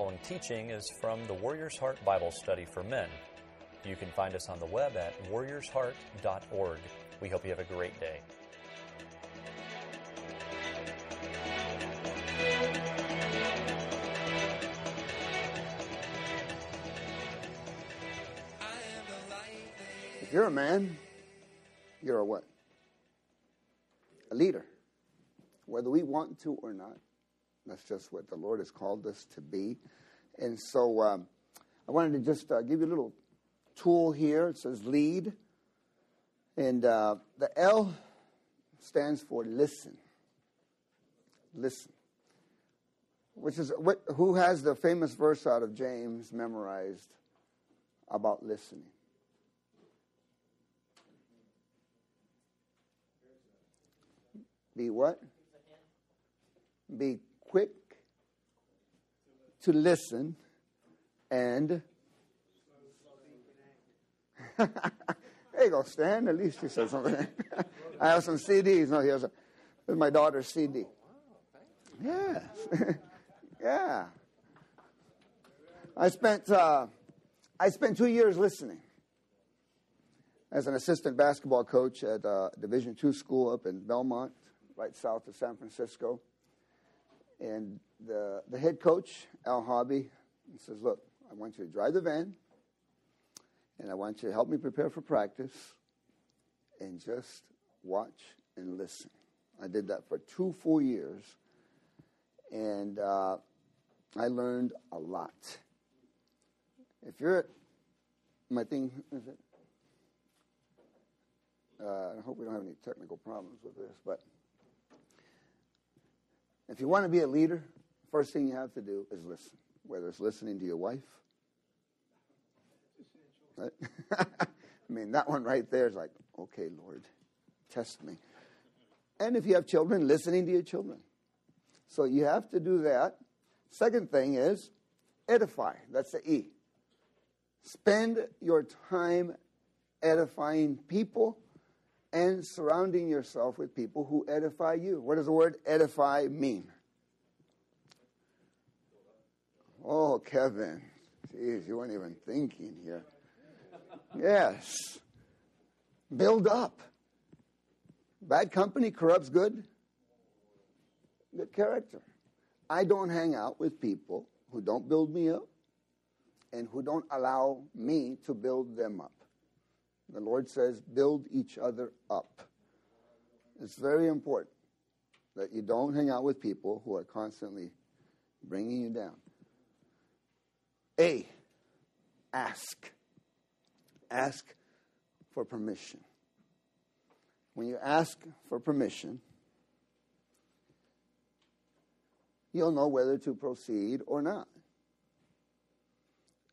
following teaching is from the Warrior's Heart Bible Study for Men. You can find us on the web at warriorsheart.org. We hope you have a great day. If you're a man, you're a what? A leader. Whether we want to or not. That's just what the Lord has called us to be. And so um, I wanted to just uh, give you a little tool here. It says lead. And uh, the L stands for listen. Listen. Which is what, who has the famous verse out of James memorized about listening? Be what? Be quick to listen and there you go, Stan. At least you said something. I have some CDs. No, here's, a, here's my daughter's CD. Yes. yeah. I spent uh, I spent two years listening as an assistant basketball coach at uh, Division two school up in Belmont, right south of San Francisco. And the, the head coach, Al Hobby, says, Look, I want you to drive the van, and I want you to help me prepare for practice, and just watch and listen. I did that for two full years, and uh, I learned a lot. If you're my thing, is it? Uh, I hope we don't have any technical problems with this, but if you want to be a leader, first thing you have to do is listen, whether it's listening to your wife. Right? I mean, that one right there is like, okay, Lord, test me. And if you have children, listening to your children. So you have to do that. Second thing is edify. That's the E. Spend your time edifying people and surrounding yourself with people who edify you. What does the word edify mean? Oh, Kevin. Jeez, you weren't even thinking here. Yes. Build up. Bad company corrupts good. Good character. I don't hang out with people who don't build me up and who don't allow me to build them up. The Lord says, build each other up. It's very important that you don't hang out with people who are constantly bringing you down. A, ask. Ask for permission. When you ask for permission, you'll know whether to proceed or not.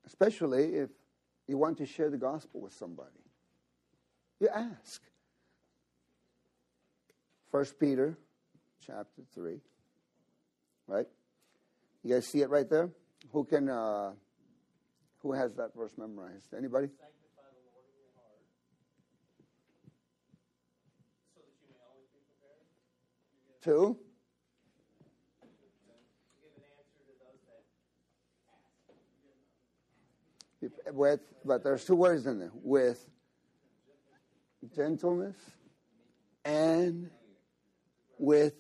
Especially if you want to share the gospel with somebody. You ask. First Peter chapter 3. Right? You guys see it right there? Who can uh, who has that verse memorized? Anybody? Two. With, but there's two words in there. With gentleness, and with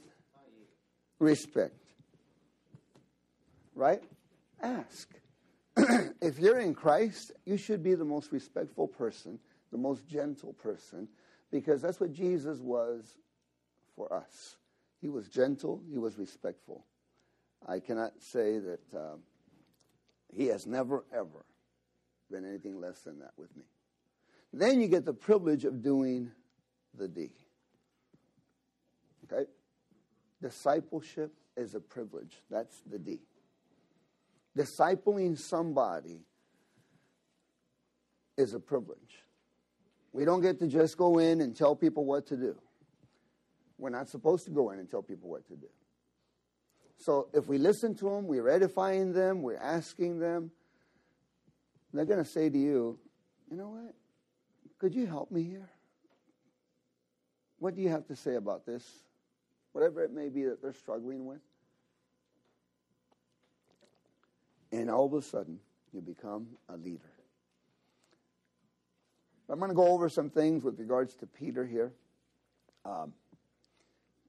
respect. Right? Ask. if you're in Christ, you should be the most respectful person, the most gentle person, because that's what Jesus was for us. He was gentle, he was respectful. I cannot say that uh, he has never, ever been anything less than that with me. Then you get the privilege of doing the D. Okay? Discipleship is a privilege. That's the D. Discipling somebody is a privilege. We don't get to just go in and tell people what to do. We're not supposed to go in and tell people what to do. So if we listen to them, we're edifying them, we're asking them, they're going to say to you, you know what? Could you help me here? What do you have to say about this? Whatever it may be that they're struggling with. And all of a sudden, you become a leader. I'm going to go over some things with regards to Peter here. Um,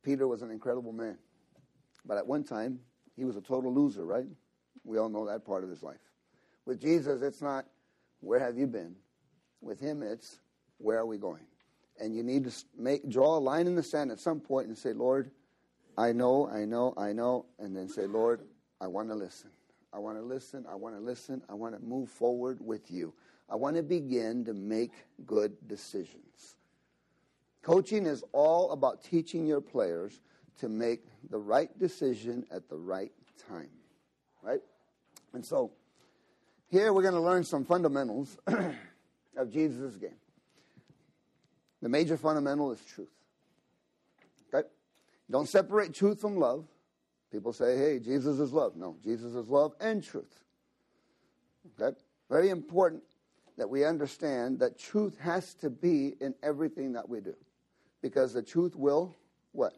Peter was an incredible man. But at one time, he was a total loser, right? We all know that part of his life. With Jesus, it's not, where have you been? With him, it's, where are we going? And you need to make, draw a line in the sand at some point and say, Lord, I know, I know, I know. And then say, Lord, I want to listen. I want to listen. I want to listen. I want to move forward with you. I want to begin to make good decisions. Coaching is all about teaching your players to make the right decision at the right time, right? And so here we're going to learn some fundamentals of Jesus' game. The major fundamental is truth. Okay? Don't separate truth from love. People say, hey, Jesus is love. No, Jesus is love and truth. Okay? Very important that we understand that truth has to be in everything that we do. Because the truth will, what?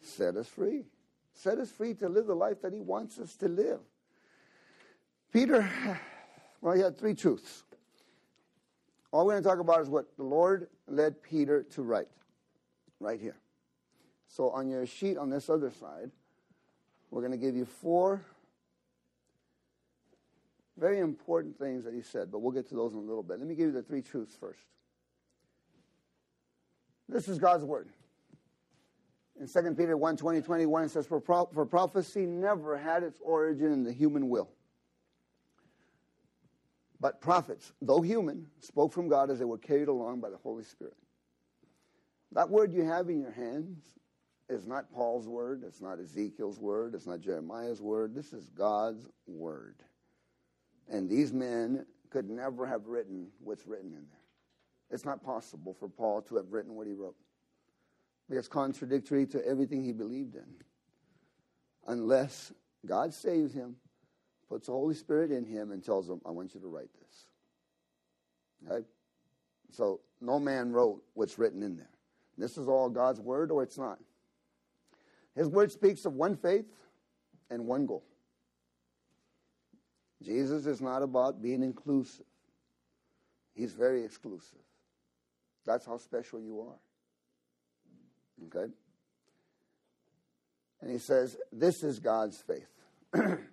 Set us free. Set us free to live the life that He wants us to live. Peter, well, he had three truths. All we're going to talk about is what the Lord led Peter to write, right here. So on your sheet on this other side, we're going to give you four very important things that he said, but we'll get to those in a little bit. Let me give you the three truths first. This is God's word. In 2 Peter 1 20, 21, it says, for, pro- for prophecy never had its origin in the human will. But prophets, though human, spoke from God as they were carried along by the Holy Spirit. That word you have in your hands is not Paul's word, it's not Ezekiel's word, it's not Jeremiah's word. This is God's word. And these men could never have written what's written in there. It's not possible for Paul to have written what he wrote. Because it's contradictory to everything he believed in. Unless God saves him, puts the Holy Spirit in him, and tells him, I want you to write this. Okay? So no man wrote what's written in there. This is all God's word, or it's not. His word speaks of one faith and one goal. Jesus is not about being inclusive, He's very exclusive. That's how special you are. Okay? And He says, This is God's faith.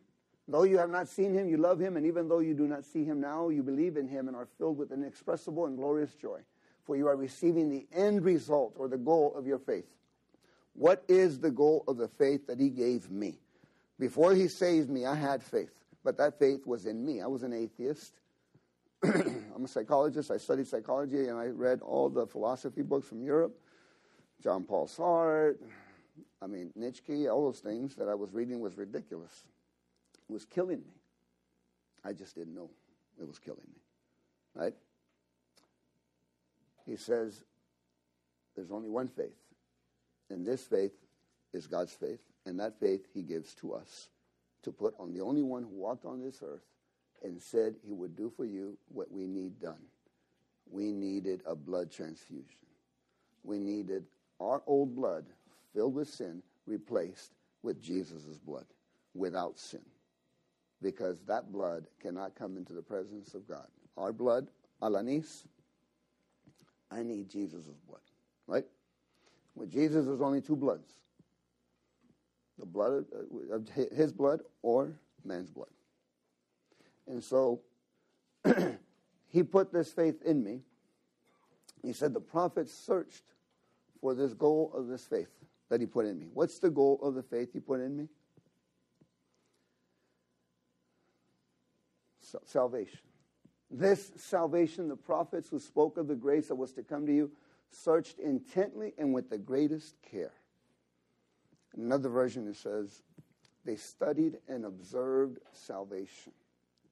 though you have not seen Him, you love Him, and even though you do not see Him now, you believe in Him and are filled with inexpressible and glorious joy, for you are receiving the end result or the goal of your faith. What is the goal of the faith that He gave me? Before He saved me, I had faith but that faith was in me. I was an atheist. I'm a psychologist. I studied psychology and I read all the philosophy books from Europe. John Paul Sartre, I mean, Nietzsche, all those things that I was reading was ridiculous. Was killing me. I just didn't know it was killing me. Right? He says, there's only one faith. And this faith is God's faith. And that faith he gives to us to put on the only one who walked on this earth and said he would do for you what we need done. We needed a blood transfusion. We needed our old blood filled with sin replaced with Jesus' blood without sin. Because that blood cannot come into the presence of God. Our blood, alanis, I need Jesus' blood, right? With Jesus, there's only two bloods the blood of uh, his blood or man's blood. And so he put this faith in me. He said the prophets searched for this goal of this faith that he put in me. What's the goal of the faith he put in me? Salvation. This salvation, the prophets who spoke of the grace that was to come to you, searched intently and with the greatest care. Another version it says, they studied and observed salvation.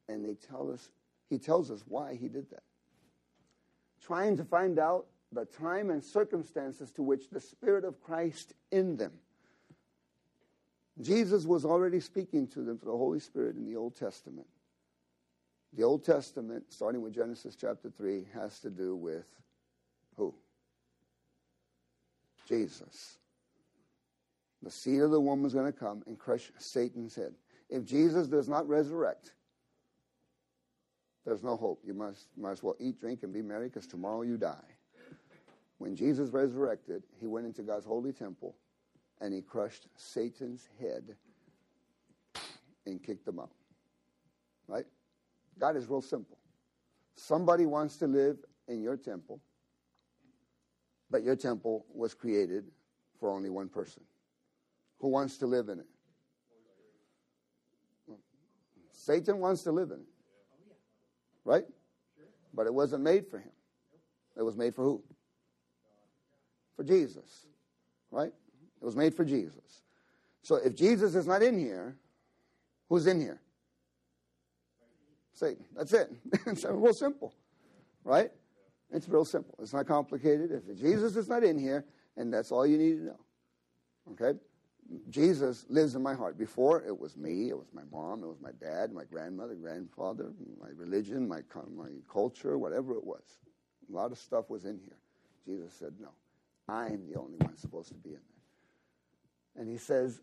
And they tell us, he tells us why he did that. Trying to find out the time and circumstances to which the Spirit of Christ in them. Jesus was already speaking to them through the Holy Spirit in the Old Testament. The Old Testament, starting with Genesis chapter 3, has to do with who? Jesus. The seed of the woman is going to come and crush Satan's head. If Jesus does not resurrect, there's no hope. You must might as well eat, drink, and be merry because tomorrow you die. When Jesus resurrected, he went into God's holy temple and he crushed Satan's head and kicked him out. Right? God is real simple. Somebody wants to live in your temple, but your temple was created for only one person. Who wants to live in it? Satan wants to live in it. Right? But it wasn't made for him. It was made for who? For Jesus. Right? It was made for Jesus. So if Jesus is not in here, who's in here? Satan. That's it. it's real simple. Right? It's real simple. It's not complicated. If Jesus is not in here, and that's all you need to know. Okay? Jesus lives in my heart. Before, it was me, it was my mom, it was my dad, my grandmother, grandfather, my religion, my, my culture, whatever it was. A lot of stuff was in here. Jesus said, No, I'm the only one supposed to be in there. And he says,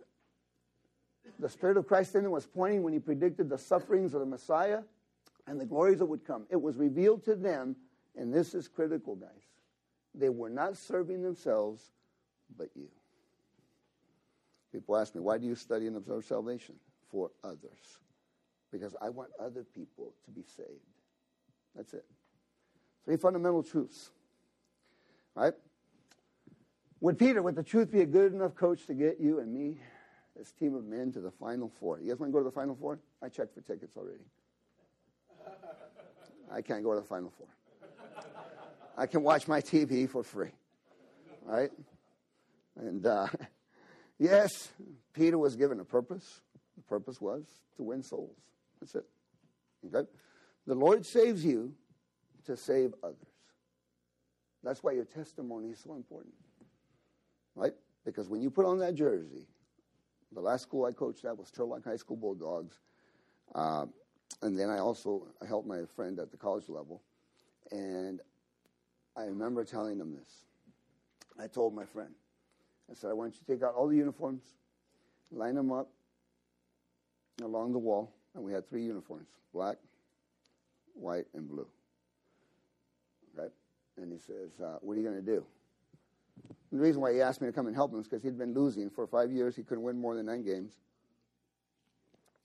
The Spirit of Christ in him was pointing when he predicted the sufferings of the Messiah and the glories that would come. It was revealed to them, and this is critical, guys. They were not serving themselves, but you. People ask me, why do you study and observe salvation? For others. Because I want other people to be saved. That's it. Three fundamental truths. Right? Would Peter, would the truth be a good enough coach to get you and me, this team of men, to the Final Four? You guys want to go to the Final Four? I checked for tickets already. I can't go to the Final Four. I can watch my TV for free. Right? And uh, Yes, Peter was given a purpose. The purpose was to win souls. That's it. Okay? The Lord saves you to save others. That's why your testimony is so important. Right? Because when you put on that jersey, the last school I coached at was Turlock High School Bulldogs. Uh, and then I also helped my friend at the college level. And I remember telling him this. I told my friend, I said, I want you to take out all the uniforms, line them up along the wall, and we had three uniforms black, white, and blue. Right? And he says, uh, What are you going to do? And the reason why he asked me to come and help him is because he'd been losing for five years. He couldn't win more than nine games.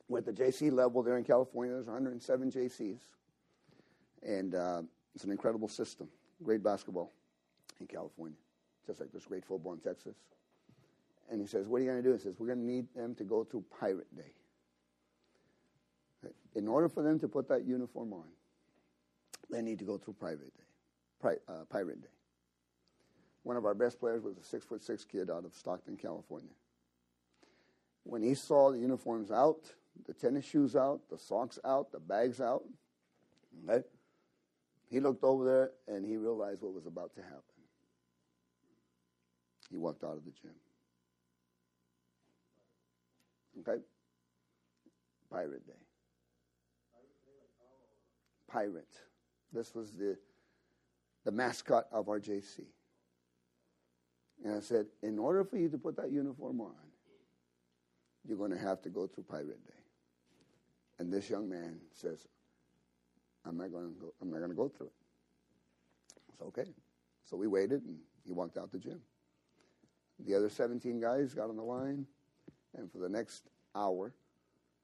With the JC level there in California, there's 107 JCs. And uh, it's an incredible system. Great basketball in California just like there's great football in Texas. And he says, What are you going to do? He says, We're going to need them to go through Pirate Day. In order for them to put that uniform on, they need to go through Pirate Day. Pri- uh, Pirate Day. One of our best players was a six foot six kid out of Stockton, California. When he saw the uniforms out, the tennis shoes out, the socks out, the bags out, okay, he looked over there and he realized what was about to happen. He walked out of the gym. Okay? Pirate Day. Pirate. This was the, the mascot of our JC. And I said, in order for you to put that uniform on, you're going to have to go through Pirate Day. And this young man says, I'm not going to go, I'm not going to go through it. It's okay. So we waited and he walked out the gym. The other 17 guys got on the line, and for the next hour,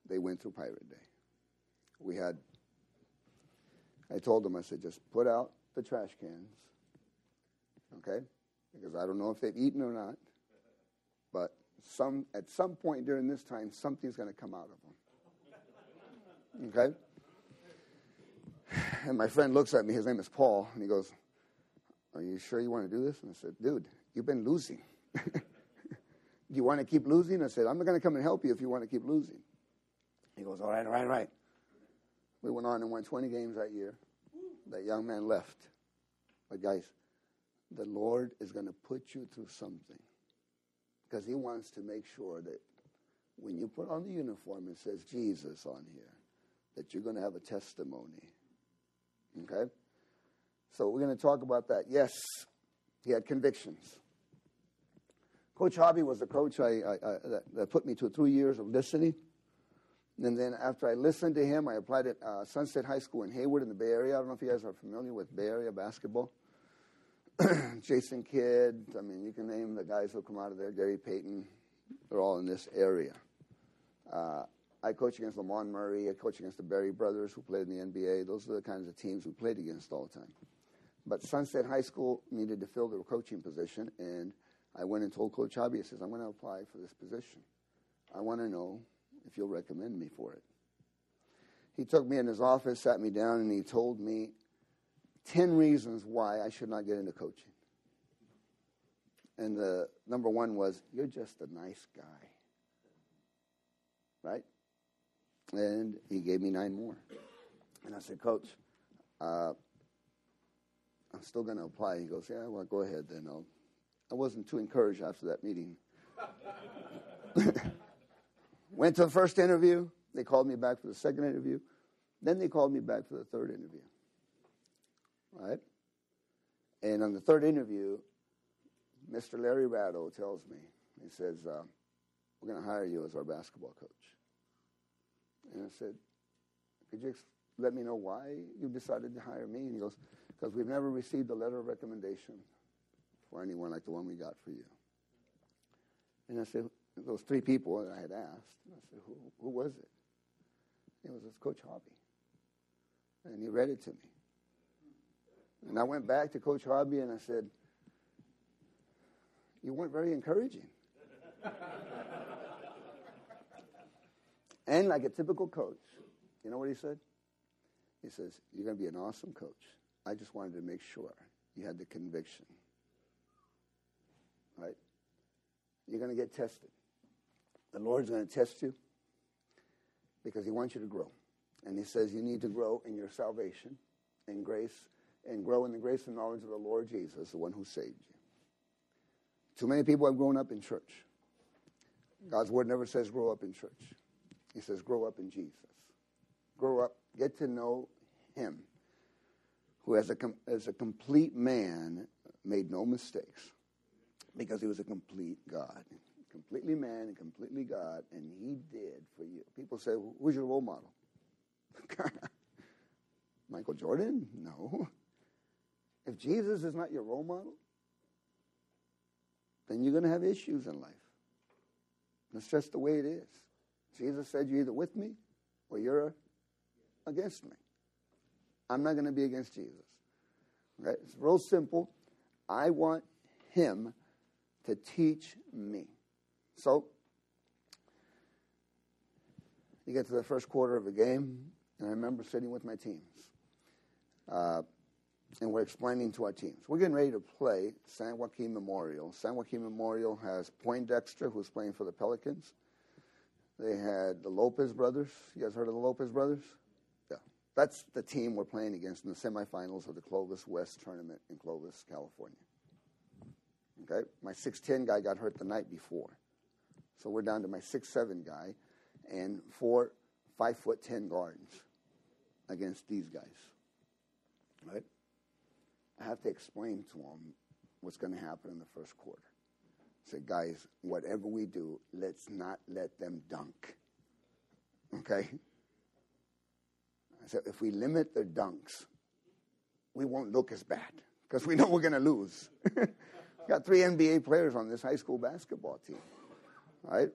they went through Pirate Day. We had, I told them, I said, just put out the trash cans, okay? Because I don't know if they've eaten or not, but some at some point during this time, something's going to come out of them. Okay? And my friend looks at me, his name is Paul, and he goes, Are you sure you want to do this? And I said, Dude, you've been losing. Do you want to keep losing? I said, I'm not going to come and help you if you want to keep losing. He goes, All right, all right, all right. We went on and won 20 games that year. That young man left. But, guys, the Lord is going to put you through something because He wants to make sure that when you put on the uniform, it says Jesus on here, that you're going to have a testimony. Okay? So, we're going to talk about that. Yes, he had convictions. Coach Hobby was the coach I, I, I, that, that, put me to three years of listening And then after I listened to him, I applied at uh, Sunset High School in Hayward in the Bay Area. I don't know if you guys are familiar with Bay Area basketball. Jason Kidd, I mean, you can name the guys who come out of there, Gary Payton, they're all in this area. Uh, I coach against Lamond Murray. I coach against the Barry brothers who played in the NBA. Those are the kinds of teams we played against all the time. But Sunset High School needed to fill their coaching position, and I went and told Coach Hobby, I says, I'm going to apply for this position. I want to know if you'll recommend me for it. He took me in his office, sat me down, and he told me 10 reasons why I should not get into coaching. And the number one was, You're just a nice guy. Right? And he gave me nine more. And I said, Coach, uh, I'm still going to apply. He goes, Yeah, well, go ahead then. I'll. I wasn't too encouraged after that meeting. Went to the first interview. They called me back for the second interview. Then they called me back for the third interview. Right? And on the third interview, Mr. Larry Ratto tells me, he says, uh, We're going to hire you as our basketball coach. And I said, Could you let me know why you decided to hire me? And he goes, Because we've never received a letter of recommendation for anyone like the one we got for you. And I said, Those three people that I had asked, I said, Who, who was it? It was this Coach Hobby. And he read it to me. And I went back to Coach Hobby and I said, You weren't very encouraging. and like a typical coach, you know what he said? He says, You're going to be an awesome coach. I just wanted to make sure you had the conviction. Right? You're going to get tested. The Lord's going to test you because He wants you to grow. And He says you need to grow in your salvation and grace and grow in the grace and knowledge of the Lord Jesus, the one who saved you. Too many people have grown up in church. God's word never says grow up in church. He says grow up in Jesus. Grow up, get to know Him, who as a, as a complete man made no mistakes because He was a complete God. Completely man and completely God, and He did for you. People say, Who's your role model? Michael Jordan? No. If Jesus is not your role model, then you're going to have issues in life. That's just the way it is. Jesus said, You're either with me or you're against me. I'm not going to be against Jesus. It's real simple. I want him to teach me. So, you get to the first quarter of a game, and I remember sitting with my teams. Uh, and we're explaining to our teams. We're getting ready to play San Joaquin Memorial. San Joaquin Memorial has Pondexter, who's playing for the Pelicans. They had the Lopez brothers. You guys heard of the Lopez brothers? Yeah. That's the team we're playing against in the semifinals of the Clovis West tournament in Clovis, California. Okay? My 6'10 guy got hurt the night before. So we're down to my 6'7 guy and four 5 foot 10 guards against these guys. Right? I have to explain to them what's going to happen in the first quarter. Say, guys, whatever we do, let's not let them dunk. Okay? I said, if we limit their dunks, we won't look as bad because we know we're going to lose. Got three NBA players on this high school basketball team. Right?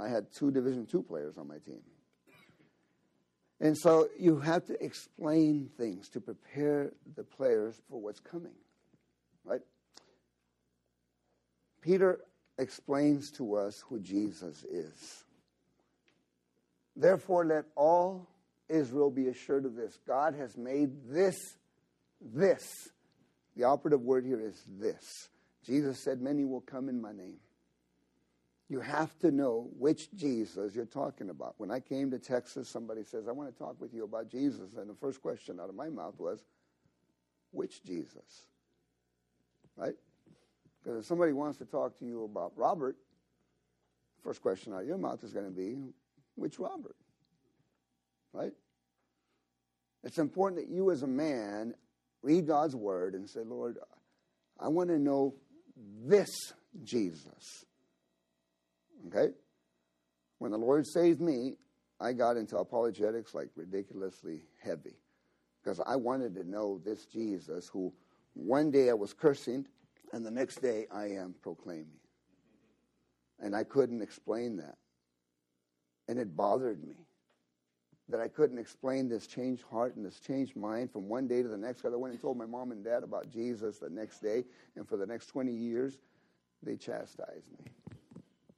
I had two Division two players on my team. And so you have to explain things to prepare the players for what's coming, right? Peter explains to us who Jesus is. Therefore, let all Israel be assured of this God has made this, this. The operative word here is this. Jesus said, Many will come in my name. You have to know which Jesus you're talking about. When I came to Texas, somebody says, I want to talk with you about Jesus. And the first question out of my mouth was, which Jesus? Right? Because if somebody wants to talk to you about Robert, first question out of your mouth is going to be, which Robert? Right? It's important that you as a man read God's word and say, Lord, I want to know this Jesus. Okay? When the Lord saved me, I got into apologetics like ridiculously heavy because I wanted to know this Jesus who one day I was cursing and the next day I am proclaiming. And I couldn't explain that. And it bothered me that I couldn't explain this changed heart and this changed mind from one day to the next. Because I went and told my mom and dad about Jesus the next day, and for the next 20 years, they chastised me.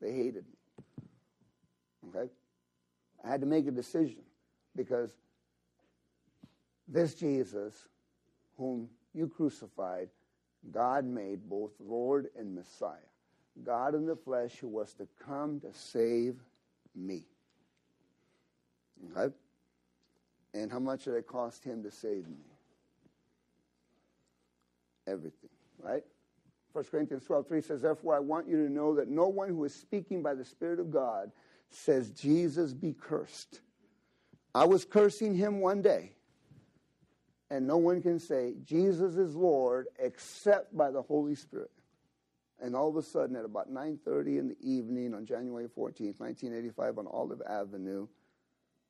They hated me. Okay? I had to make a decision because this Jesus, whom you crucified, God made both Lord and Messiah. God in the flesh who was to come to save me. Okay? And how much did it cost him to save me? Everything, right? 1 Corinthians 12, 3 says, Therefore I want you to know that no one who is speaking by the Spirit of God says, Jesus be cursed. I was cursing him one day, and no one can say, Jesus is Lord except by the Holy Spirit. And all of a sudden, at about 9.30 in the evening on January 14th, 1985, on Olive Avenue,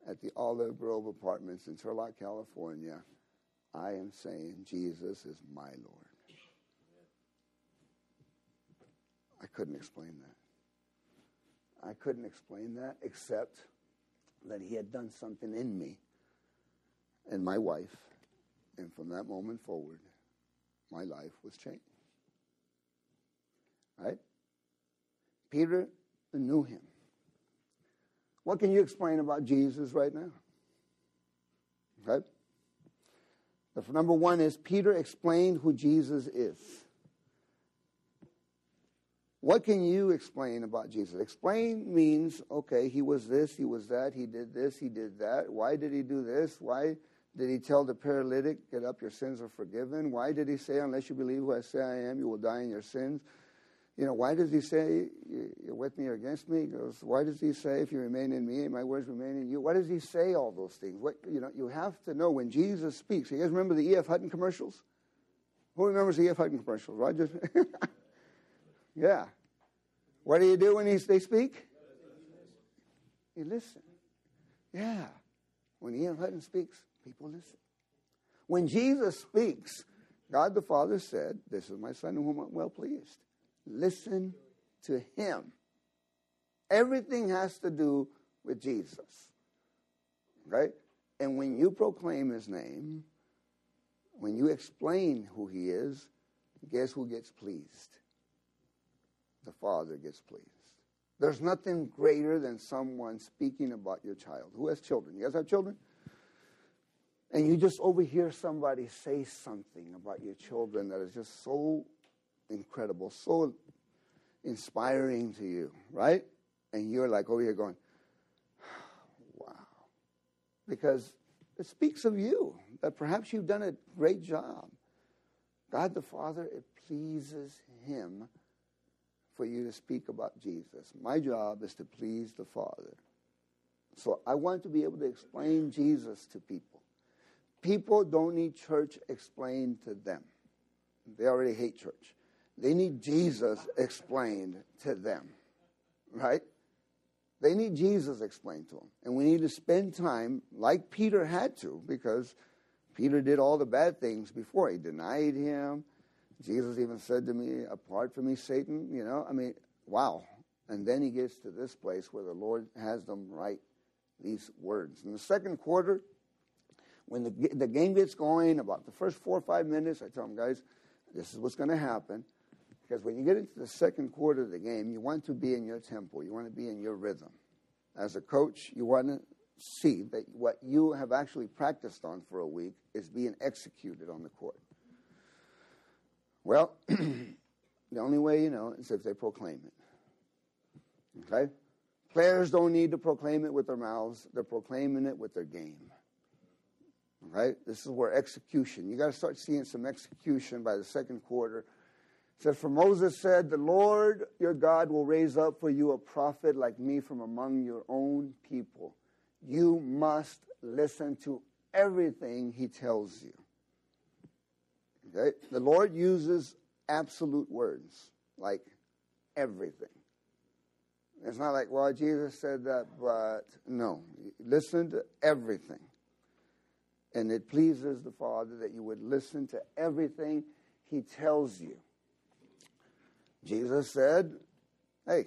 at the Olive Grove Apartments in Turlock, California, I am saying, Jesus is my Lord. I couldn't explain that. I couldn't explain that except that he had done something in me and my wife. And from that moment forward, my life was changed. Right? Peter knew him. What can you explain about Jesus right now? Okay? The number one is Peter explained who Jesus is. What can you explain about Jesus? Explain means, okay, he was this, he was that, he did this, he did that. Why did he do this? Why did he tell the paralytic, get up, your sins are forgiven? Why did he say, unless you believe who I say I am, you will die in your sins? You know, why does he say, you're with me or against me? He goes, why does he say, if you remain in me, my words remain in you? Why does he say all those things? What, you know, you have to know when Jesus speaks. You guys remember the E.F. Hutton commercials? Who remembers the E.F. Hutton commercials? Roger? yeah. What do you do when he, they speak? You listen. Yeah. When E.F. Hutton speaks, people listen. When Jesus speaks, God the Father said, This is my Son whom I'm well pleased. Listen to him. Everything has to do with Jesus. Right? And when you proclaim his name, when you explain who he is, guess who gets pleased? The Father gets pleased. There's nothing greater than someone speaking about your child. Who has children? You guys have children? And you just overhear somebody say something about your children that is just so incredible, so inspiring to you, right? And you're like over here going, wow. Because it speaks of you, that perhaps you've done a great job. God the Father, it pleases Him for you to speak about Jesus. My job is to please the Father. So I want to be able to explain Jesus to people. People don't need church explained to them, they already hate church. They need Jesus explained to them, right? They need Jesus explained to them. And we need to spend time like Peter had to because Peter did all the bad things before. He denied him. Jesus even said to me, Apart from me, Satan, you know, I mean, wow. And then he gets to this place where the Lord has them write these words. In the second quarter, when the, the game gets going, about the first four or five minutes, I tell them, guys, this is what's going to happen. Because when you get into the second quarter of the game, you want to be in your tempo, you want to be in your rhythm. As a coach, you want to see that what you have actually practiced on for a week is being executed on the court. Well, the only way you know is if they proclaim it. Okay? Players don't need to proclaim it with their mouths, they're proclaiming it with their game. Right? This is where execution, you got to start seeing some execution by the second quarter says, For Moses said, The Lord your God will raise up for you a prophet like me from among your own people. You must listen to everything he tells you. Okay? The Lord uses absolute words like everything. It's not like, well, Jesus said that, but no. Listen to everything. And it pleases the Father that you would listen to everything He tells you. Jesus said, hey,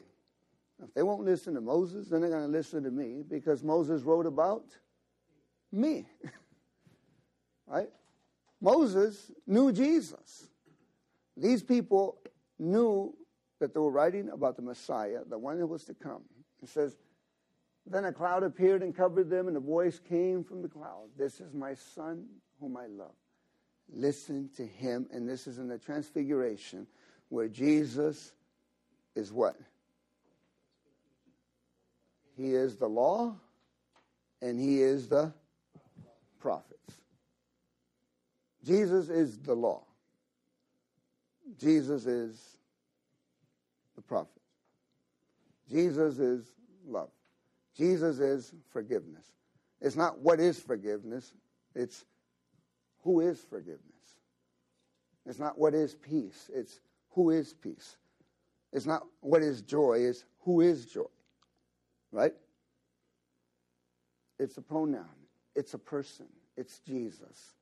if they won't listen to Moses, then they're going to listen to me because Moses wrote about me. right? Moses knew Jesus. These people knew that they were writing about the Messiah, the one that was to come. It says, Then a cloud appeared and covered them, and a voice came from the cloud This is my son whom I love. Listen to him. And this is in the Transfiguration where Jesus is what? He is the law and he is the prophets. Jesus is the law. Jesus is the prophet. Jesus is love. Jesus is forgiveness. It's not what is forgiveness, it's who is forgiveness. It's not what is peace, it's who is peace. It's not what is joy, it's who is joy. Right? It's a pronoun, it's a person, it's Jesus.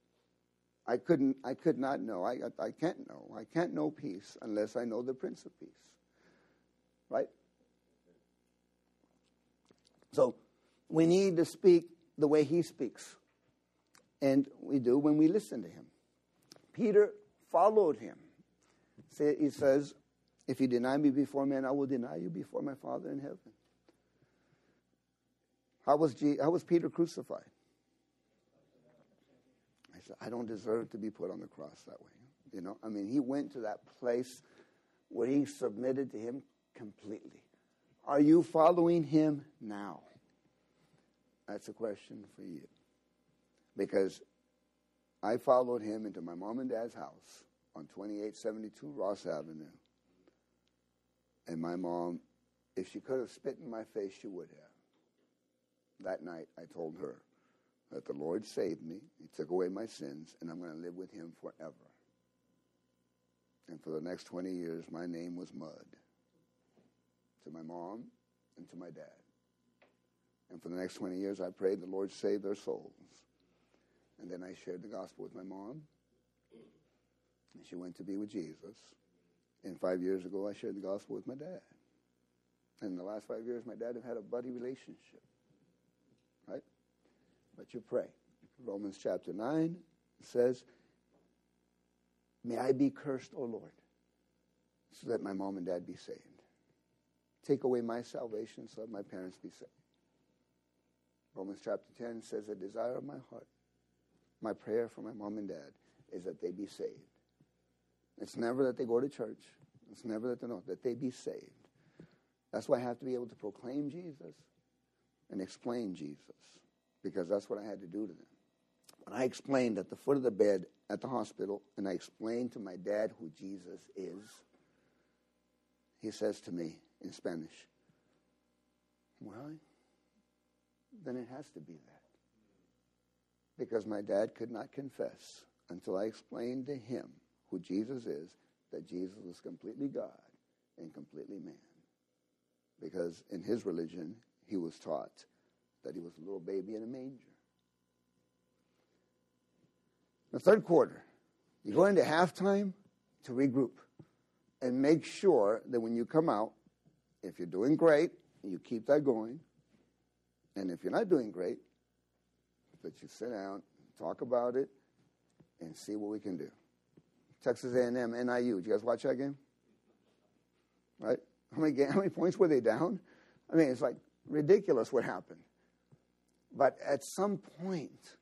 I couldn't I could not know. I I can't know. I can't know peace unless I know the Prince of Peace. Right? So we need to speak the way he speaks. And we do when we listen to him. Peter followed him. He says, If you deny me before men, I will deny you before my Father in heaven. How was, G- how was Peter crucified? I said, I don't deserve to be put on the cross that way. You know, I mean, he went to that place where he submitted to him completely. Are you following him now? That's a question for you. Because I followed him into my mom and dad's house on 2872 Ross Avenue. And my mom, if she could have spit in my face, she would have. That night, I told her that the Lord saved me, He took away my sins, and I'm going to live with Him forever. And for the next 20 years, my name was Mud to my mom and to my dad. And for the next 20 years, I prayed the Lord save their souls. And then I shared the gospel with my mom. And she went to be with Jesus. And five years ago, I shared the gospel with my dad. And in the last five years, my dad have had a buddy relationship. Right? But you pray. Romans chapter 9 says, May I be cursed, O Lord, so that my mom and dad be saved. Take away my salvation so that my parents be saved. Romans chapter 10 says, The desire of my heart, my prayer for my mom and dad, is that they be saved. It's never that they go to church. It's never that they know, that they be saved. That's why I have to be able to proclaim Jesus and explain Jesus, because that's what I had to do to them. When I explained at the foot of the bed at the hospital, and I explained to my dad who Jesus is, he says to me in Spanish, Well, then it has to be that. Because my dad could not confess until I explained to him who Jesus is, that Jesus was completely God and completely man. Because in his religion, he was taught that he was a little baby in a manger. The third quarter, you go into halftime to regroup and make sure that when you come out, if you're doing great, you keep that going. And if you're not doing great, that you sit down, talk about it, and see what we can do. Texas A&M, NIU. Did you guys watch that game? Right? How many, how many points were they down? I mean, it's like ridiculous what happened. But at some point,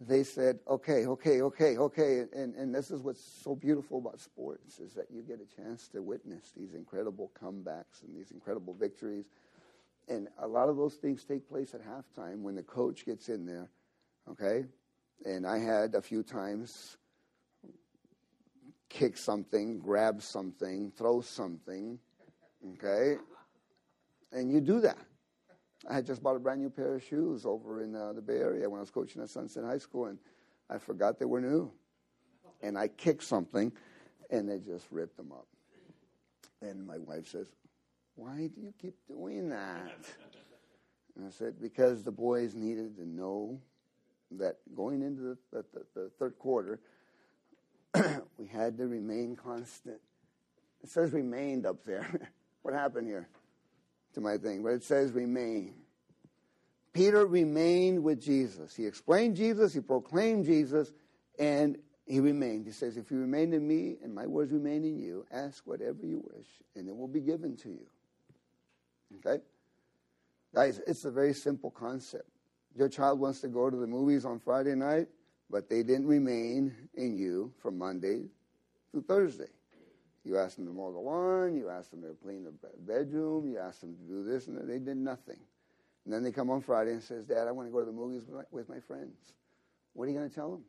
they said, okay, okay, okay, okay. And, and this is what's so beautiful about sports is that you get a chance to witness these incredible comebacks and these incredible victories. And a lot of those things take place at halftime when the coach gets in there, okay? And I had a few times kick something, grab something, throw something, okay? And you do that. I had just bought a brand new pair of shoes over in uh, the Bay Area when I was coaching at Sunset High School, and I forgot they were new. And I kicked something, and they just ripped them up. And my wife says, Why do you keep doing that? And I said, Because the boys needed to know that going into the, the, the, the third quarter, we had to remain constant. It says remained up there. what happened here to my thing? But it says remain. Peter remained with Jesus. He explained Jesus, he proclaimed Jesus, and he remained. He says, If you remain in me and my words remain in you, ask whatever you wish, and it will be given to you. Okay? Guys, it's a very simple concept. Your child wants to go to the movies on Friday night, but they didn't remain in you from Monday through Thursday. You asked them to mow the lawn, you asked them to clean the bedroom, you asked them to do this, and they did nothing. And then they come on Friday and says, Dad, I want to go to the movies with my, with my friends. What are you going to tell them?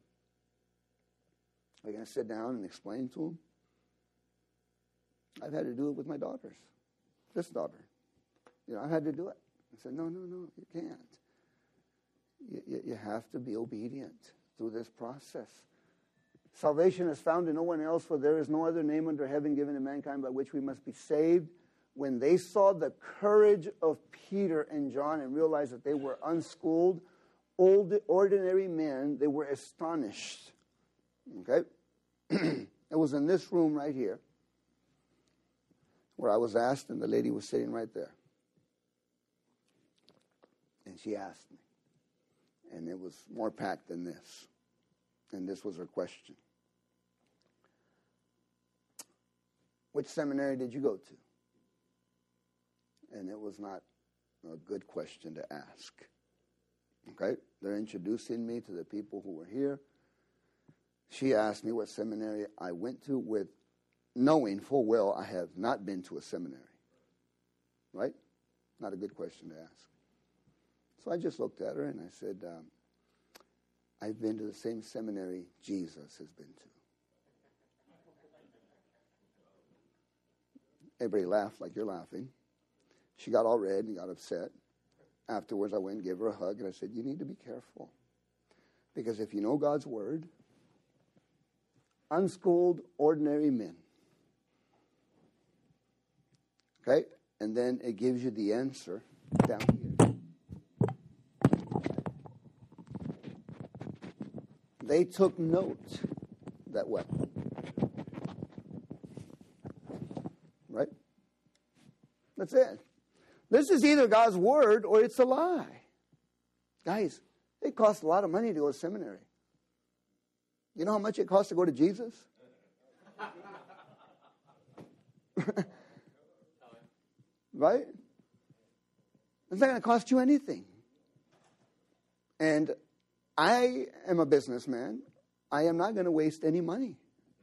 Are you going to sit down and explain to them? I've had to do it with my daughters. This daughter. You know, I've had to do it. I said, no, no, no, you can't. You, you, you have to be obedient through this process. Salvation is found in no one else, for there is no other name under heaven given to mankind by which we must be saved. When they saw the courage of Peter and John and realized that they were unschooled, old, ordinary men, they were astonished. Okay? it was in this room right here where I was asked, and the lady was sitting right there. And she asked me. And it was more packed than this. And this was her question Which seminary did you go to? And it was not a good question to ask. Okay? They're introducing me to the people who were here. She asked me what seminary I went to with knowing full well I have not been to a seminary. Right? Not a good question to ask. So I just looked at her and I said, um, I've been to the same seminary Jesus has been to. Everybody laughed like you're laughing. She got all red and got upset. Afterwards, I went and gave her a hug and I said, You need to be careful. Because if you know God's word, unschooled, ordinary men. Okay? And then it gives you the answer down here. They took note that what? Right? That's it. This is either God's word or it's a lie. Guys, it costs a lot of money to go to seminary. You know how much it costs to go to Jesus? right? It's not going to cost you anything. And I am a businessman. I am not going to waste any money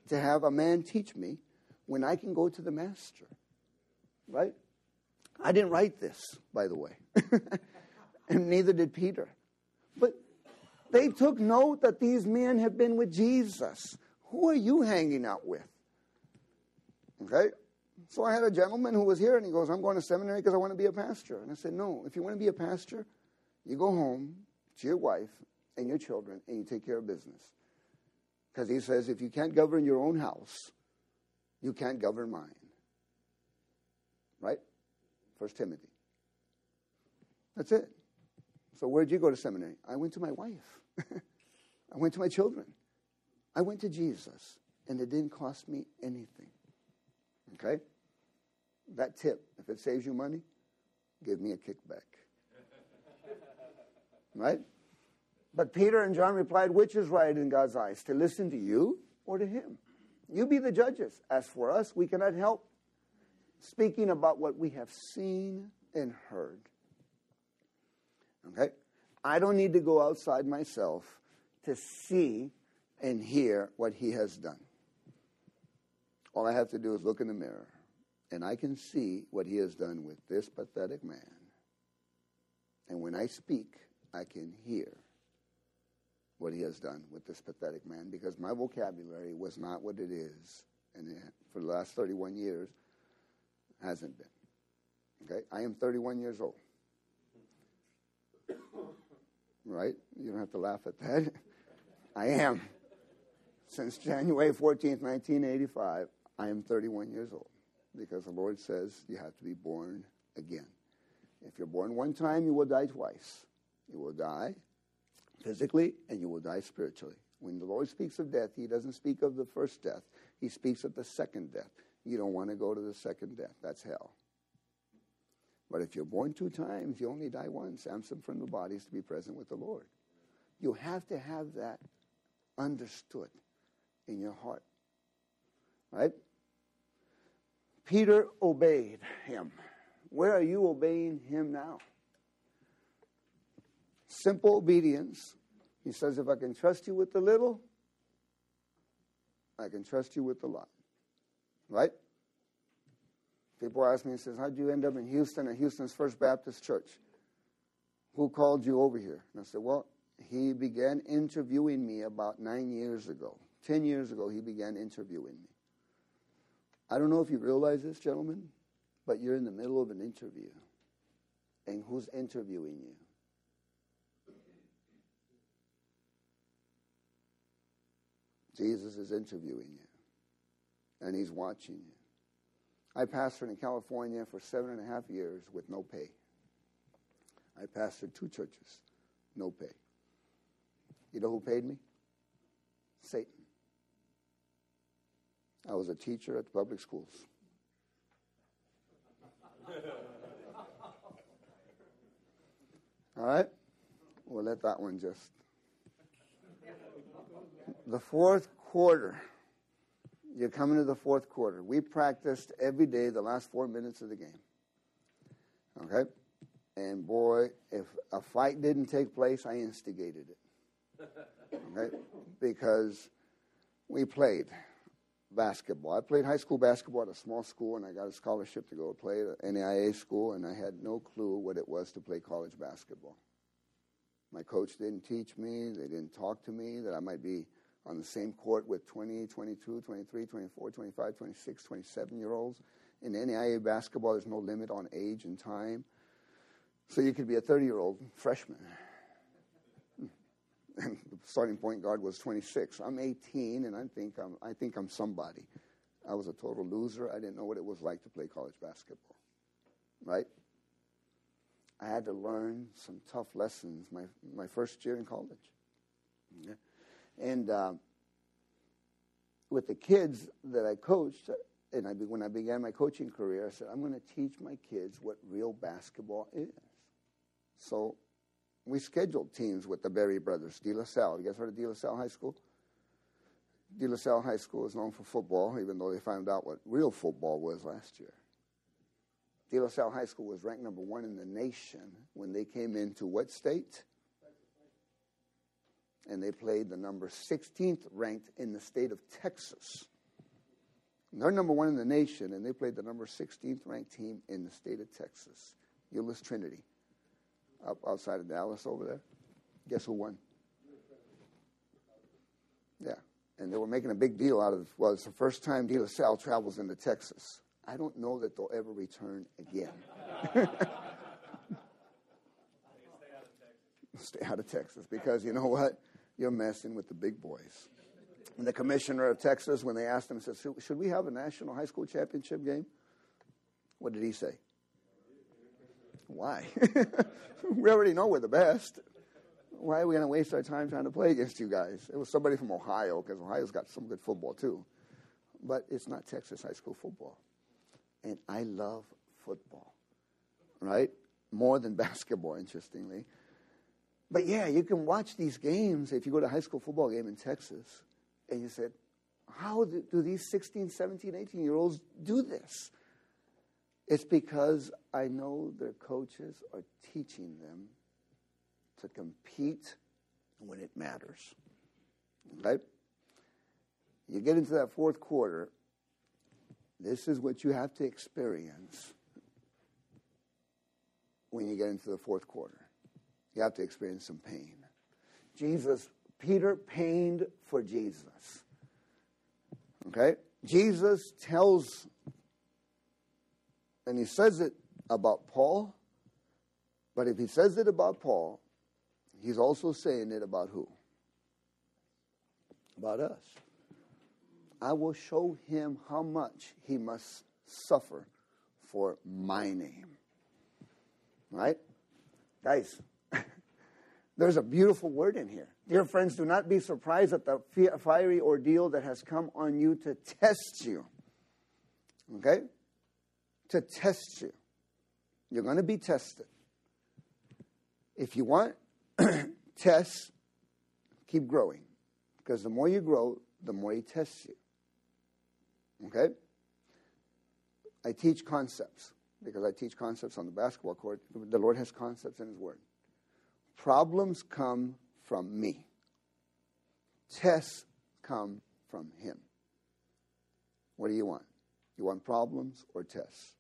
to have a man teach me when I can go to the master. Right? I didn't write this, by the way. and neither did Peter. But they took note that these men have been with Jesus. Who are you hanging out with? Okay? So I had a gentleman who was here and he goes, I'm going to seminary because I want to be a pastor. And I said, No, if you want to be a pastor, you go home to your wife and your children and you take care of business. Because he says, if you can't govern your own house, you can't govern mine. Right? First Timothy. That's it. So where'd you go to seminary? I went to my wife. I went to my children. I went to Jesus, and it didn't cost me anything. Okay? That tip, if it saves you money, give me a kickback. right? But Peter and John replied, Which is right in God's eyes, to listen to you or to him? You be the judges. As for us, we cannot help speaking about what we have seen and heard. Okay? I don't need to go outside myself to see and hear what he has done. All I have to do is look in the mirror, and I can see what he has done with this pathetic man. And when I speak, I can hear what he has done with this pathetic man because my vocabulary was not what it is, and it, for the last 31 years, hasn't been. Okay? I am 31 years old. Right? You don't have to laugh at that. I am. Since January 14th, 1985, I am 31 years old. because the Lord says you have to be born again. If you're born one time, you will die twice. You will die physically and you will die spiritually. When the Lord speaks of death, He doesn't speak of the first death, He speaks of the second death. You don't want to go to the second death, that's hell. But if you're born two times, you only die once. Absent from the body is to be present with the Lord. You have to have that understood in your heart. Right? Peter obeyed him. Where are you obeying him now? Simple obedience. He says, if I can trust you with the little, I can trust you with the lot. Right? People ask me and says, how'd you end up in Houston at Houston's First Baptist Church? Who called you over here? And I said, well, he began interviewing me about nine years ago. Ten years ago, he began interviewing me. I don't know if you realize this, gentlemen, but you're in the middle of an interview. And who's interviewing you? Jesus is interviewing you, and he's watching you. I pastored in California for seven and a half years with no pay. I pastored two churches, no pay. You know who paid me? Satan. I was a teacher at the public schools. All right? We'll let that one just. The fourth quarter. You're coming to the fourth quarter. We practiced every day the last four minutes of the game. Okay? And boy, if a fight didn't take place, I instigated it. Okay? Because we played basketball. I played high school basketball at a small school, and I got a scholarship to go play at an NAIA school, and I had no clue what it was to play college basketball. My coach didn't teach me, they didn't talk to me that I might be on the same court with 20, 22, 23, 24, 25, 26, 27 year olds. In NAIA basketball, there's no limit on age and time. So you could be a 30 year old freshman. And the starting point guard was 26. I'm 18, and I think I'm, I think I'm somebody. I was a total loser. I didn't know what it was like to play college basketball. Right? I had to learn some tough lessons my, my first year in college. Yeah. And uh, with the kids that I coached, and I, when I began my coaching career, I said, I'm going to teach my kids what real basketball is. So we scheduled teams with the Barry brothers, De La Salle. You guys heard of De La Salle High School? De La Salle High School is known for football, even though they found out what real football was last year. De La Salle High School was ranked number one in the nation when they came into what state? And they played the number 16th ranked in the state of Texas. And they're number one in the nation, and they played the number 16th ranked team in the state of Texas, Euless Trinity up outside of Dallas over there. Guess who won? Yeah. And they were making a big deal out of, well, it's the first time De La Salle travels into Texas. I don't know that they'll ever return again. Stay out of Texas because you know what? You're messing with the big boys. And the commissioner of Texas, when they asked him, said, Should we have a national high school championship game? What did he say? Why? we already know we're the best. Why are we going to waste our time trying to play against you guys? It was somebody from Ohio, because Ohio's got some good football too. But it's not Texas high school football. And I love football, right? More than basketball, interestingly. But yeah, you can watch these games if you go to a high school football game in Texas and you said, how do, these 16, 17, 18 year olds do this? It's because I know their coaches are teaching them to compete when it matters. Right? You get into that fourth quarter, this is what you have to experience when you get into the fourth quarter. You have to experience some pain. Jesus, Peter pained for Jesus. Okay? Jesus tells and he says it about Paul, but if he says it about Paul, he's also saying it about who? About us. I will show him how much he must suffer for my name. Right? Guys, there's a beautiful word in here. Dear friends, do not be surprised at the fiery ordeal that has come on you to test you. Okay? To test you. You're going to be tested. If you want tests, keep growing. Because the more you grow, the more he tests you. Okay? I teach concepts because I teach concepts on the basketball court. The Lord has concepts in His Word. Problems come from me, tests come from Him. What do you want? You want problems or tests?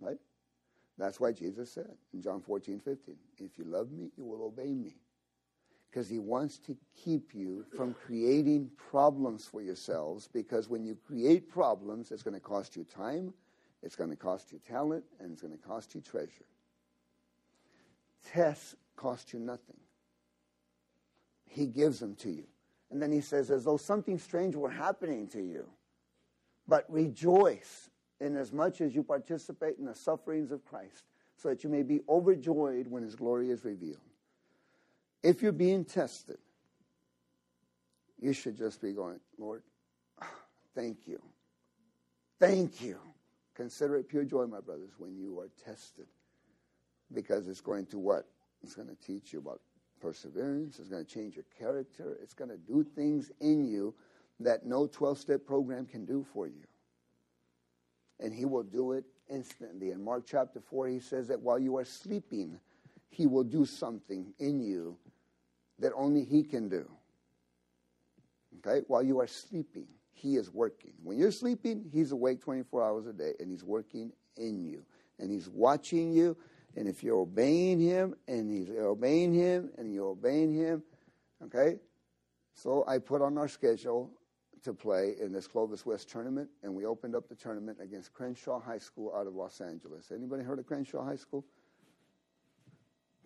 Right? That's why Jesus said in John 14, 15, if you love me, you will obey me. Because he wants to keep you from creating problems for yourselves. Because when you create problems, it's going to cost you time, it's going to cost you talent, and it's going to cost you treasure. Tests cost you nothing. He gives them to you. And then he says, as though something strange were happening to you. But rejoice inasmuch as you participate in the sufferings of Christ, so that you may be overjoyed when his glory is revealed. If you're being tested, you should just be going, Lord, thank you. Thank you. Consider it pure joy, my brothers, when you are tested. Because it's going to what? It's going to teach you about perseverance. It's going to change your character. It's going to do things in you that no 12 step program can do for you and he will do it instantly. In Mark chapter 4, he says that while you are sleeping, he will do something in you that only he can do. Okay? While you are sleeping, he is working. When you're sleeping, he's awake 24 hours a day and he's working in you. And he's watching you. And if you're obeying him and he's obeying him and you're obeying him, okay? So I put on our schedule to play in this Clovis West tournament, and we opened up the tournament against Crenshaw High School out of Los Angeles. Anybody heard of Crenshaw High School?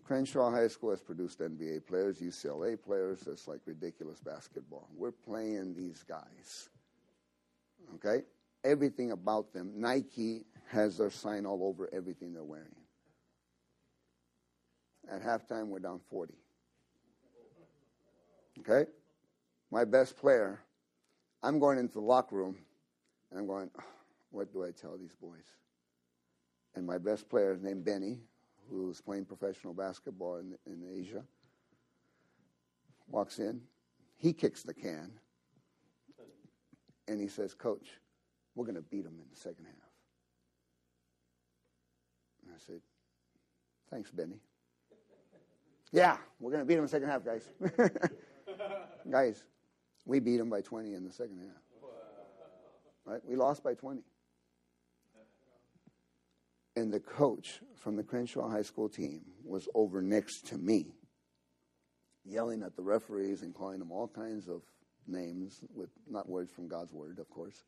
Crenshaw High School has produced NBA players, UCLA players. It's like ridiculous basketball. We're playing these guys. Okay? Everything about them. Nike has their sign all over everything they're wearing. At halftime, we're down 40. Okay? My best player I'm going into the locker room and I'm going, oh, what do I tell these boys? And my best player is named Benny, who's playing professional basketball in, in Asia, walks in. He kicks the can and he says, Coach, we're going to beat them in the second half. And I said, Thanks, Benny. yeah, we're going to beat them in the second half, guys. guys, we beat them by 20 in the second half. Right? We lost by 20. And the coach from the Crenshaw High School team was over next to me, yelling at the referees and calling them all kinds of names with not words from God's word, of course.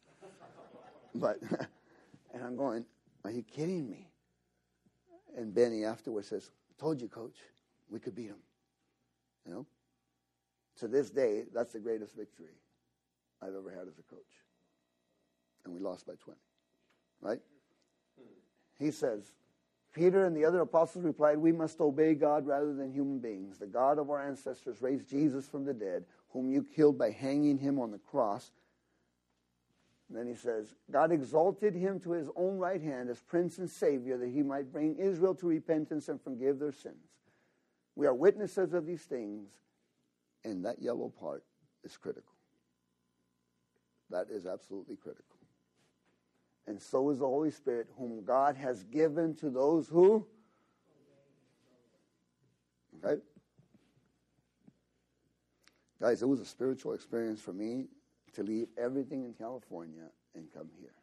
But, and I'm going, are you kidding me? And Benny afterwards says, told you, coach, we could beat them. You know? to this day, that's the greatest victory I've ever had as a coach. And we lost by 20. Right? He says, Peter and the other apostles replied, We must obey God rather than human beings. The God of our ancestors raised Jesus from the dead, whom you killed by hanging him on the cross. And then he says, God exalted him to his own right hand as Prince and Savior that he might bring Israel to repentance and forgive their sins. We are witnesses of these things, and that yellow part is critical. That is absolutely critical. And so is the Holy Spirit, whom God has given to those who. Okay? Guys, it was a spiritual experience for me to leave everything in California and come here.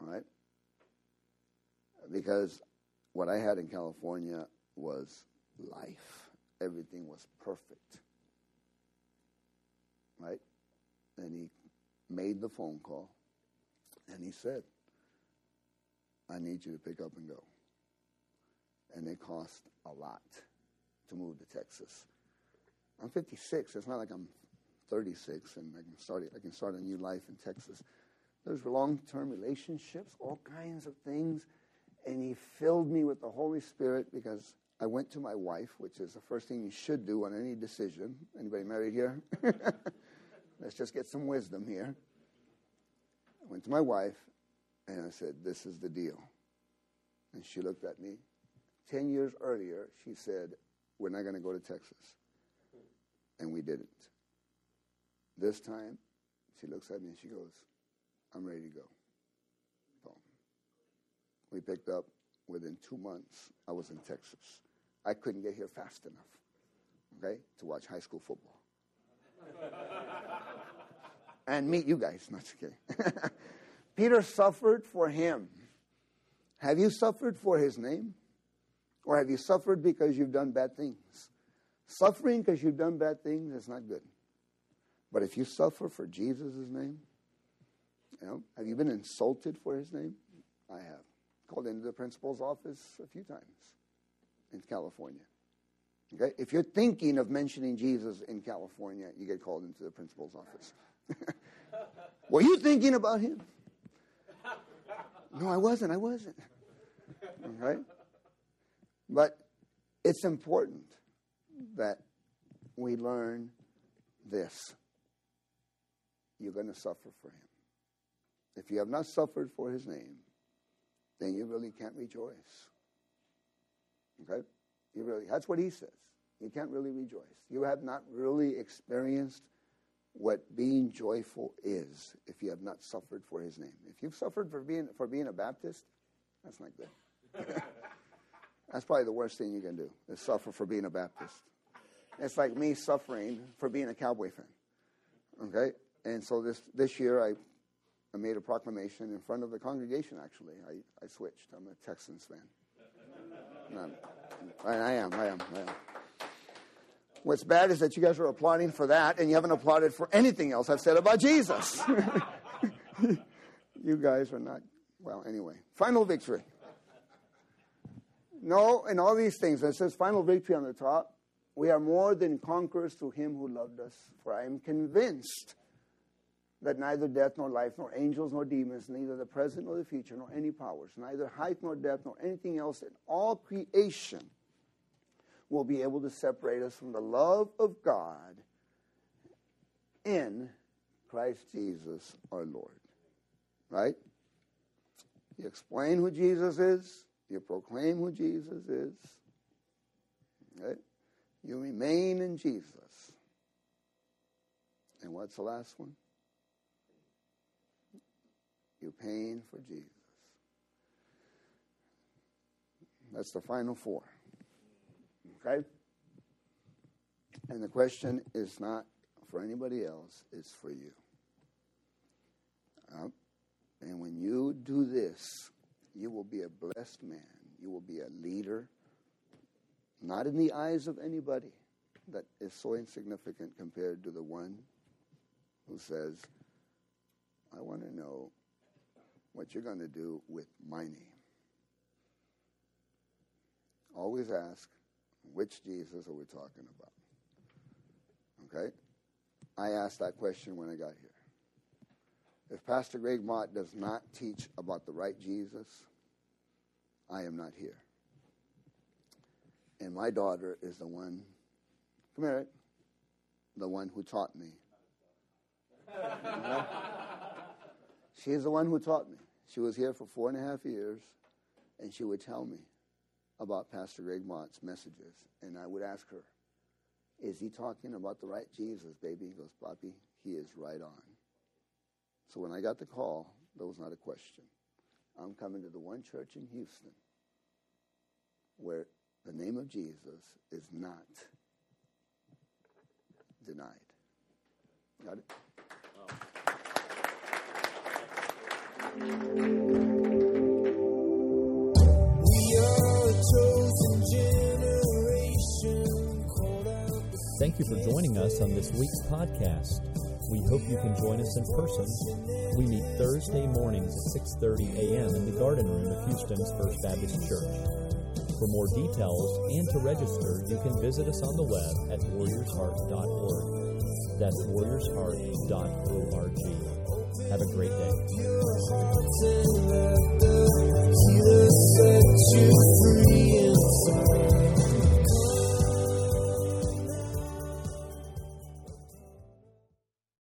All right? Because what I had in California was life everything was perfect. Right? And he made the phone call and he said, I need you to pick up and go. And it cost a lot to move to Texas. I'm 56. It's not like I'm 36 and I can start, I can start a new life in Texas. There's long term relationships, all kinds of things. And he filled me with the Holy Spirit because I went to my wife, which is the first thing you should do on any decision. Anybody married here? Let's just get some wisdom here. I went to my wife and I said, This is the deal. And she looked at me. Ten years earlier, she said, We're not going to go to Texas. And we didn't. This time, she looks at me and she goes, I'm ready to go. Boom. We picked up. Within two months, I was in Texas. I couldn't get here fast enough, okay, to watch high school football. and meet you guys. Not okay. Peter suffered for him. Have you suffered for his name? Or have you suffered because you've done bad things? Suffering because you've done bad things is not good. But if you suffer for Jesus' name, you know, have you been insulted for his name? I have. Called into the principal's office a few times in California. Okay? If you're thinking of mentioning Jesus in California, you get called into the principal's office. Were you thinking about him? No, I wasn't. I wasn't. Okay? But it's important that we learn this. You're going to suffer for him. If you have not suffered for his name, then you really can't rejoice. Okay? You really that's what he says. You can't really rejoice. You have not really experienced what being joyful is if you have not suffered for his name. If you've suffered for being for being a Baptist, that's not good. that's probably the worst thing you can do is suffer for being a Baptist. It's like me suffering for being a Cowboy fan. Okay? And so this this year I I made a proclamation in front of the congregation, actually. I, I switched. I'm a Texans fan. No, I, I am, I am, I am. What's bad is that you guys are applauding for that, and you haven't applauded for anything else I've said about Jesus. you guys are not, well, anyway. Final victory. No, in all these things, it says final victory on the top. We are more than conquerors through him who loved us, for I am convinced that neither death nor life, nor angels nor demons, neither the present nor the future, nor any powers, neither height nor depth, nor anything else in all creation will be able to separate us from the love of God in Christ Jesus our Lord. Right? You explain who Jesus is, you proclaim who Jesus is, right? You remain in Jesus. And what's the last one? You're paying for Jesus. That's the final four. Okay? And the question is not for anybody else, it's for you. Uh, and when you do this, you will be a blessed man. You will be a leader, not in the eyes of anybody that is so insignificant compared to the one who says, I want to know what you're going to do with my name. Always ask, which Jesus are we talking about? Okay? I asked that question when I got here. If Pastor Gregg Matte does not teach about the right Jesus, I am not here. And my daughter is the one, come here, the one who taught me. She's the one who taught me. She was here for four and a half years, and she would tell me about Pastor Gregg Matte's messages. And I would ask her, Is he talking about the right Jesus, baby? He goes, Poppy, he is right on. So when I got the call, there was not a question. I'm coming to the one church in Houston where the name of Jesus is not denied. Got it? Thank you for joining us on this week's podcast. We hope you can join us in person. We meet Thursday mornings at 6:30 a.m. in the Garden Room of Houston's First Baptist Church. For more details and to register, you can visit us on the web at warriorsheart.org. That's warriorsheart.org. Have a great day.